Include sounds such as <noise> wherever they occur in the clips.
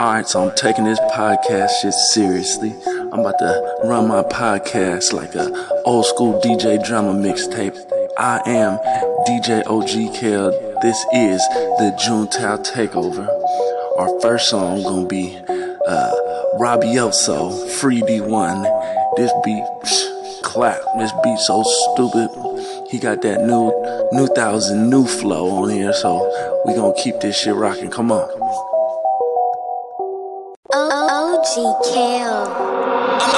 Alright, so I'm taking this podcast shit seriously. I'm about to run my podcast like a old school DJ drama mixtape. I am DJ OG This is the Juntao Takeover. Our first song gonna be uh, Rabioso, Free D1. This beat, psh, <sniffs> clap. This beat so stupid. He got that new, new thousand new flow on here, so we gonna keep this shit rocking. Come on. Kale.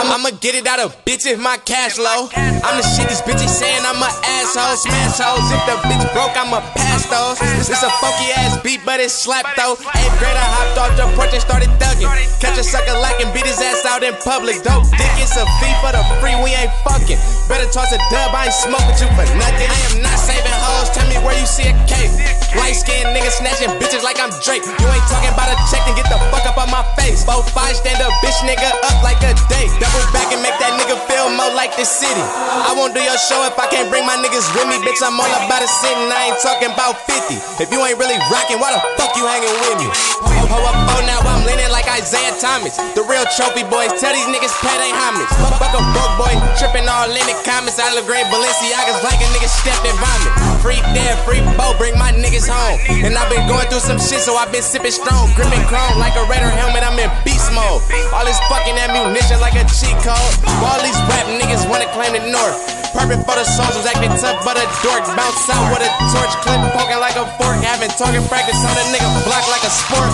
I'm, I'ma get it out of bitches, my cash low. I'm the shit these bitches saying I'm a asshole. Smash hoes. If the bitch broke, I'ma pass those. This a funky ass beat, but it's slap though. Eighth grade, I hopped off the porch and started thugging. Catch a sucker like and beat his ass out in public. Dope dick, it's a fee for the free, we ain't fucking. Better toss a dub, I ain't smoking you for nothing. I am not saving hoes, tell me where you see a cake. Light skinned niggas snatching bitches like I'm Drake. You ain't talking about a check, then get the fuck up on my face. Both five stand up, bitch nigga up like a date. Double back and make that nigga feel more like the city. I won't do your show if I can't bring my niggas with me. Bitch, I'm all about a sitting. I ain't talking about 50. If you ain't really rocking, why the fuck you hanging with me? Ho, ho up, oh, now I'm leaning like Isaiah Thomas. The real trophy boys, tell these niggas pay they homage. Fuck, fuck a broke boy, tripping all in the comments. I look great Balenciagas like a nigga stepped in vomit. Free dead, free bow, bring my niggas home. And I've been going through some shit, so I've been sipping strong. Gripping chrome like a Raider helmet, I'm in beast mode. All this fucking ammunition like a cheat code. All these rap niggas wanna claim the north. Perfect for the soldiers acting tough, but a dork. Bounce out with a torch clip, poking like a fork. Having target practice on a nigga block like a sport.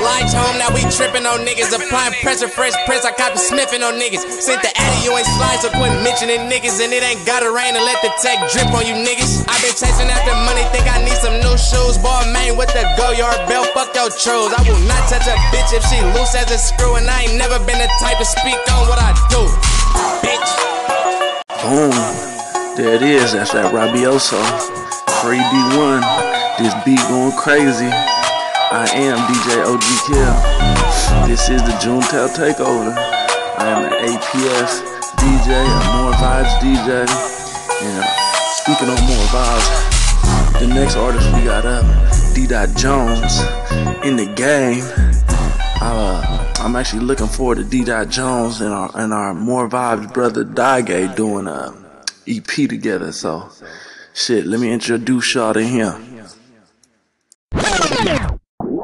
Lights home, now we tripping on niggas. Applying pressure, fresh press, I copy sniffing on niggas. Sent the addy, you ain't slide, so quit mentioning niggas. And it ain't gotta rain to let the tech drip on you niggas. i been chasing after money, think I need some new shoes. Boy, man, with the Goyard belt, fuck your trues. I will not touch a bitch if she loose as a screw. And I ain't never been the type to speak on what I do. Bitch. Boom. There it is. That's that Rabioso. Free D1. This beat going crazy. I am DJ OG Kill. This is the Juntao Takeover. I am an APS DJ, a More Vibes DJ. And uh, speaking on More Vibes, the next artist we got up, D. Dot Jones, in the game. Uh, I'm actually looking forward to D. Dot Jones and our and our More Vibes brother Dage doing a EP together. So, shit, let me introduce y'all to him.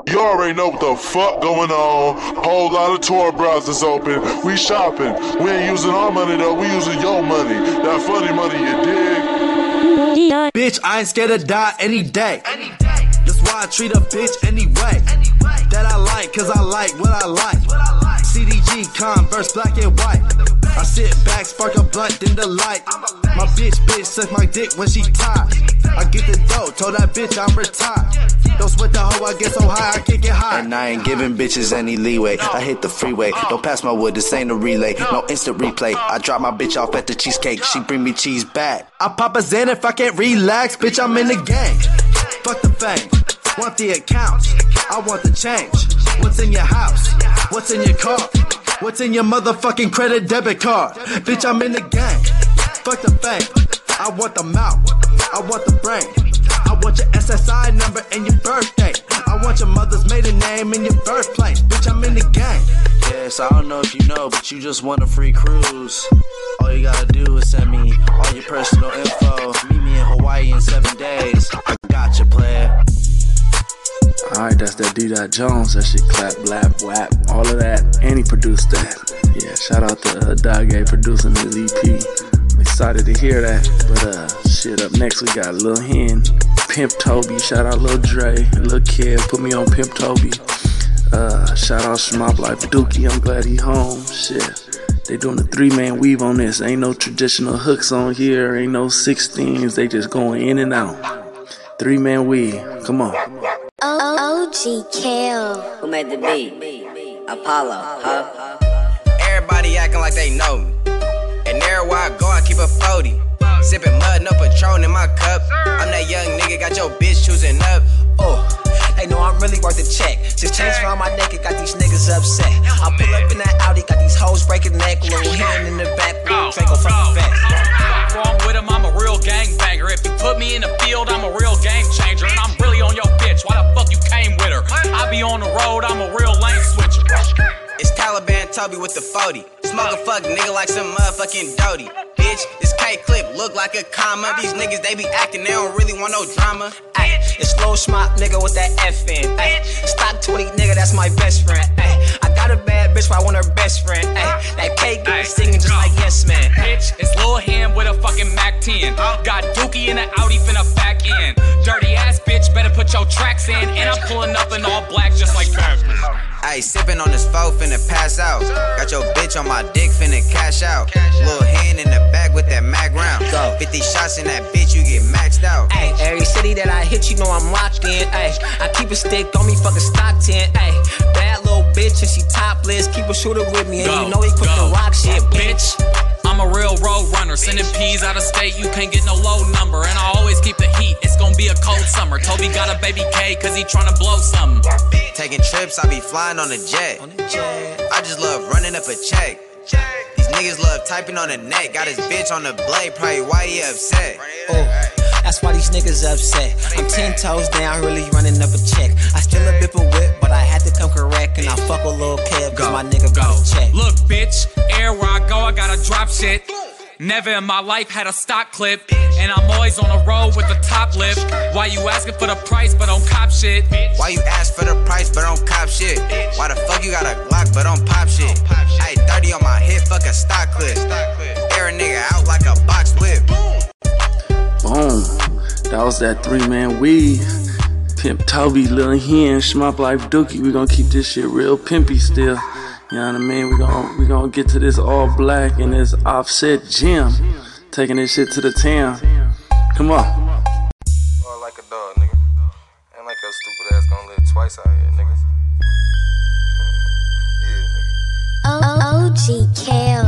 You already know what the fuck going on. Whole lot of Tor browsers open. We shopping. We ain't using our money though. We using your money. That funny money, you dig? Bitch, I ain't scared to die any day. That's why I treat a bitch anyway. That I like, cause I like what I like. CDG, Converse, black and white. I sit back, spark a blunt, then the light. My bitch, bitch, suck my dick when she tied. I get the dough, told that bitch I'm retired. Don't sweat the hoe, I get so high, I can't get high. And I ain't giving bitches any leeway. I hit the freeway. Don't pass my wood, this ain't a relay. No instant replay. I drop my bitch off at the cheesecake. She bring me cheese back. I pop a Zen if I can't relax, bitch, I'm in the gang. Fuck the fame, want the accounts. I want the change. What's in your house? What's in your car? What's in your motherfucking credit debit card? Bitch, I'm in the game. Fuck the bank. I want the mouth. I want the brain. I want your SSI number and your birthday. I want your mother's maiden name and your birthplace. Bitch, I'm in the game. Yes, I don't know if you know, but you just want a free cruise. All you gotta do is send me all your personal info. Meet me in Hawaii in seven days. That D. Dot Jones. That shit clap, blap, whap, all of that. And he produced that. Yeah, shout out to uh, Dage producing his EP. Excited to hear that. But uh, shit, up next we got Lil Hen, Pimp Toby. Shout out Lil Dre, Lil Kid. Put me on Pimp Toby. Uh, shout out Schmop Life Dookie. I'm glad he home. Shit. They doing a three man weave on this. Ain't no traditional hooks on here. Ain't no 16s. They just going in and out. Three man weave. Come on. OG Kale. Who made the beat? Apollo, huh? Everybody acting like they know me. And everywhere I go, I keep a 40. Sipping mud, no Patron in my cup. I'm that young nigga, got your bitch choosing up. Oh, they know I'm really worth a check. Just chains around my neck, it got these niggas upset. I pull up in that Audi, got these hoes breaking neck. Little hand in the back, little Draco from the fence. wrong with him, I'm a real gangbanger. If you put me in the field, I'm a real game changer. And I'm really on your bitch. Why the fuck you came with her? I be on the road, I'm a real lane switcher. It's Taliban Toby with the 40. Smoke a fuck nigga like some motherfucking Doty. Bitch, this Clip look like a comma. These niggas, they be acting, they don't really want no drama. Ay, it's slow smart nigga with that F in. Ay, stock 20 nigga, that's my best friend. Ay, I got a bad bitch, but I want her best friend. Ay, that K get singing just like Yes Man. Bitch, it's Lil Ham with a fucking Mac 10. Got Dookie in the Audi finna back in. Dirty ass bitch, better put your tracks in. And I'm pulling up in all black just like Batman. Ayy, sippin' on this foe, finna pass out. Got your bitch on my dick, finna cash out. cash Little hand in the back with that mag round. 50 shots in that bitch, you get maxed out. Ay, every city that I hit, you know I'm locked in. Ay, I keep a stick on me, fucking stock 10. Ay, bad little bitch and she topless. Keep a shooter with me, and Go, you know he quick go. to rock shit, bitch. I'm a real road runner, sending peas out of state, you can't get no low number. And I always keep the heat, it's gonna be a cold summer. Toby got a baby K, cause he tryna blow something. Taking trips, I be flying on a jet. I just love running up a check. These niggas love typing on the neck. Got his bitch on the blade, probably why he upset. Oh, that's why these niggas upset. I'm ten toes down, really running up a check. I still a bip a whip, but I had to come correct. And I fuck with Lil Kev, cause my nigga got a check. Look, bitch, everywhere I go, I gotta drop shit. Never in my life had a stock clip, and I'm always on the road with the top lip. Why you asking for the price but don't cop shit? Why you ask for the price but don't cop shit? Why the fuck you got a Glock but don't pop shit? Hey, 30 on my hip, fuck a stock clip. Air a nigga out like a box whip. Boom. That was that three man weave. Pimp Toby, Lil Hen, Schmop Life Dookie. We gonna keep this shit real pimpy still. You know what I mean? We gonna we gonna get to this all black and this Offset Jim. Taking this shit to the town. Come on. Or like a dog, nigga. Ain't like your stupid ass gonna live twice out here, nigga. OG Kill.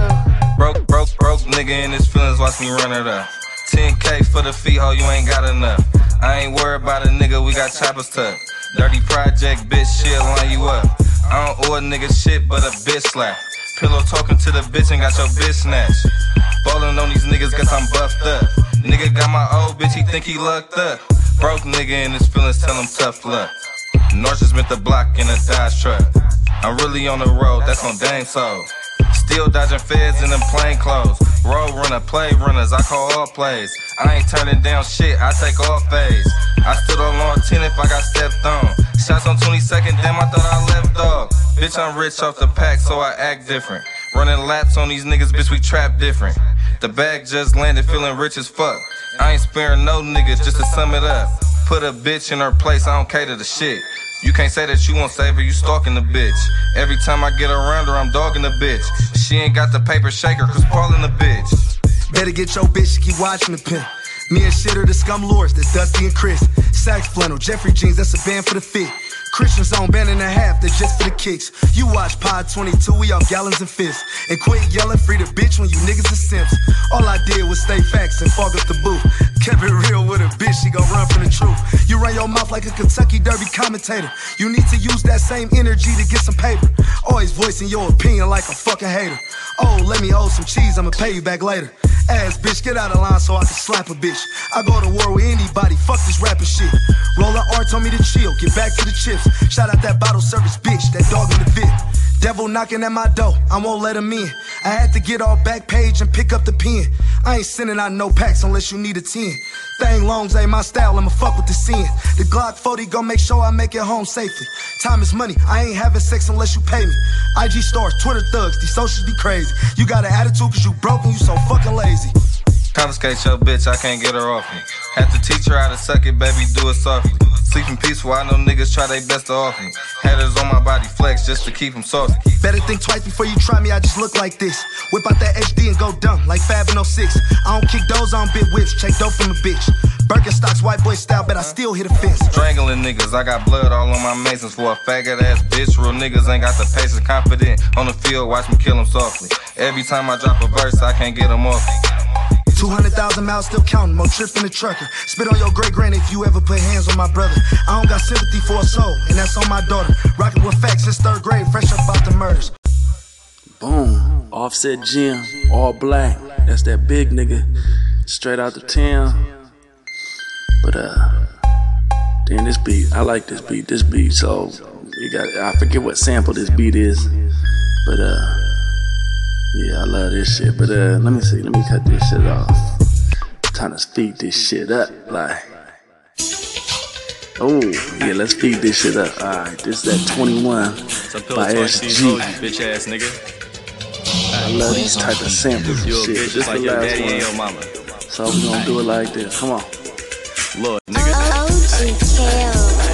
Broke, broke, broke nigga and his feelings, watch me run it up. 10k for the feet, ho, you ain't got enough. I ain't worried about a nigga, we got choppers tucked. Dirty project, bitch, she'll line you up. I don't owe a nigga shit, but a bitch slap. Pillow talking to the bitch and got your bitch snatched. Ballin' on these niggas, guess I'm buffed up. Nigga got my old bitch, he think he lucked up. Broke nigga and his feelings, tell him tough luck. North just meant the block in a Dodge truck. I'm really on the road, that's on Dame Soul. Still dodging feds in them plain clothes. Road runner, play runners, I call all plays. I ain't turning down shit, I take all phase. I stood on long 10 if I got stepped on. Shots on 22nd, damn, I thought I left off. Bitch, I'm rich off the pack, so I act different. Running laps on these niggas, bitch, we trap different. The bag just landed, feeling rich as fuck. I ain't sparing no niggas, just to sum it up. Put a bitch in her place, I don't cater to shit. You can't say that you won't save her, you stalking the bitch. Every time I get around her, I'm dogging the bitch. She ain't got the paper shaker, cause Paul in the bitch. Better get your bitch, keep watching the pimp. Me and shit are the scum lords, that's Dusty and Chris. Sax flannel, Jeffrey jeans, that's a band for the fit. Christian zone, band and a half, that's just for the kicks. You watch Pod 22, we off gallons and fists. And quit yelling, free the bitch when you niggas are simps. All I did was stay facts and fog up the booth. Run your mouth like a Kentucky Derby commentator. You need to use that same energy to get some paper. Always voicing your opinion like a fucking hater. Oh, let me hold some cheese, I'ma pay you back later. Ass bitch, get out of line so I can slap a bitch. I go to war with anybody, fuck this rapping shit. Roller R told me to chill, get back to the chips. Shout out that bottle service bitch, that dog in the vid. Devil knocking at my door, I won't let him in. I had to get off Backpage and pick up the pen. I ain't sending out no packs unless you need a 10. Thing longs ain't my style, I'ma fuck with the sin. The Glock 40 gon' make sure I make it home safely. Time is money, I ain't having sex unless you pay me. IG stars, Twitter thugs, these socials be crazy. You got an attitude cause you broke and you so fucking lazy. Confiscate your bitch, I can't get her off me. Had to teach her how to suck it, baby, do it softly. Sleeping peaceful, I know niggas try their best to off me. Haters on my body flex just to keep them soft. Better think twice before you try me, I just look like this. Whip out that HD and go dumb, like Fab in 06. I don't kick those on big whips, check dope from the bitch. Birkenstocks, white boy style, but I still hit a fence. Strangling niggas, I got blood all on my masons for a faggot ass bitch. Real niggas ain't got the patience, confident on the field, watch me kill them softly. Every time I drop a verse, I can't get them off me. 200,000 miles still counting, more trip than a trucker. Spit on your great granny if you ever put hands on my brother. I don't got sympathy for a soul, and that's on my daughter. Rockin' with facts since third grade, fresh up out the murders. Boom. Offset Jim, all black. That's that big nigga. Straight out the town. But uh then this beat, I like this beat. This beat, so you got I forget what sample this beat is. But uh, yeah, I love this shit. But uh, let me see. Let me cut this shit off. Trying to speed this shit up, like. Oh, yeah, let's speed this shit up. Alright, this is that 21 by SG. bitch ass nigga. I love these type of samples and You a shit. bitch This like the last daddy and your one. mama. So we gonna do it like this. Come on. Lord, nigga.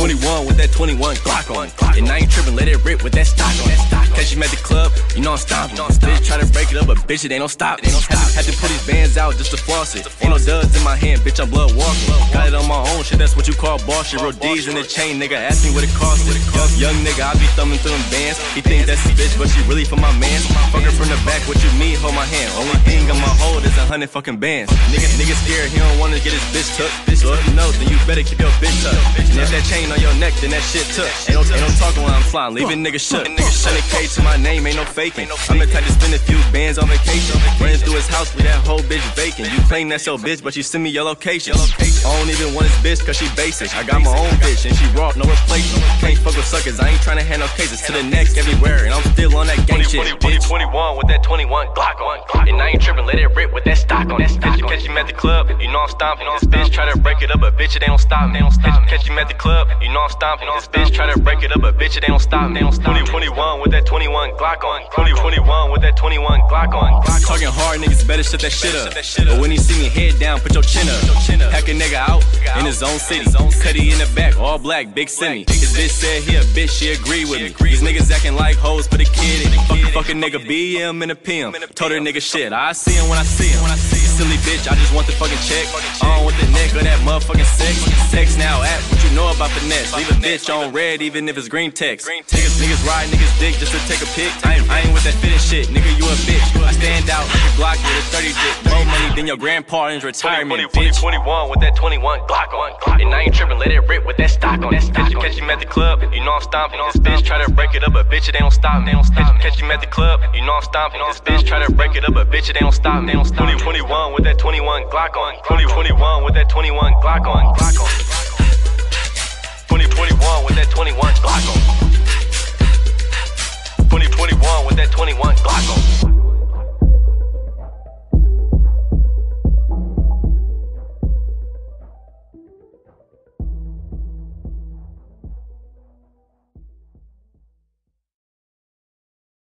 21 with that 21 Glock on. And I ain't tripping, let it rip with that stock on. Catch him at the club, you know I'm stomping. This bitch try to break it up, but bitch, it ain't no stop. Had to, had to put these bands out just to floss it. Ain't no duds in my hand, bitch, I'm blood walking. Got it on my own shit, that's what you call boss shit. Real D's in the chain, nigga. Ask me what it cost. Young, young nigga, I be thumbing through them bands. He think that's his bitch, but she really for my man. Fuck her from the back, what you mean? Hold my hand. Only thing on my hold is a hundred fucking bands. Nigga, nigga scared, he don't wanna get his bitch took. So if you know, then you better keep your bitch tucked. And if that chain on your neck, then that shit took. Ain't no, ain't no talking when I'm flying, leaving niggas shook. 100k to my name, ain't no faking. I'm the type to spend a few bands on vacation. Running through his house with that whole bitch vacant. You claim that's your bitch, but you send me your location. I don't even want his bitch, cause she basic. I got my own bitch, and she raw, no replacement. Can't fuck with suckers, I ain't tryna handle cases to the next everywhere. And I'm still on that gang shit. 20, 21 with that 21 Glock on. And I ain't tripping, let it rip with that stock on. Catch you, catch him at the club, you know I'm stomping. This bitch try to break it up, but bitch, it ain't stop. They don't. Catch him at the club, you know I'm stomping. This bitch try to break it up, but bitch, it don't stop. They don't stop. 2021 with that 21 Glock on. 2021 with that 21 Glock on. Talking hard, niggas better shut that shit up. But when he see me head down, put your chin up. Pack a nigga out in his own city. Cuddy in the back, all black, big semi. His bitch said he a bitch, she agree with me. These niggas acting like hoes for the kid. Fuck, fuck a nigga BM and a PM. Told her nigga shit, I see him when I see him. Silly bitch, I just want the fucking check. On with the neck of that motherfucking sex. Text now app, what you know about finesse? Leave a bitch on red even if it's green text. Niggas, niggas ride niggas dick just to take a pic. I ain't, I ain't with that fitting shit, nigga, you a bitch. I stand out like a Glock with a 30 dick. More money than your grandpa in retirement. 20, 21 with that 21 Glock on. And I ain't tripping, let it rip with that stock on. Catch, you, catch him at the club, you know I'm stomping. This bitch try to break it up, but bitch, it ain't don't stop. They don't stop. Catch, catch him at the club, you know I'm stomping. This bitch try to break it up, but bitch, it ain't don't stop. They don't stop. 2021 with that 21 Glock on. 2021 with that 21 Glock on. Glock on. 2021 with that 21 Glock on. 2021 with that 21 Glock on.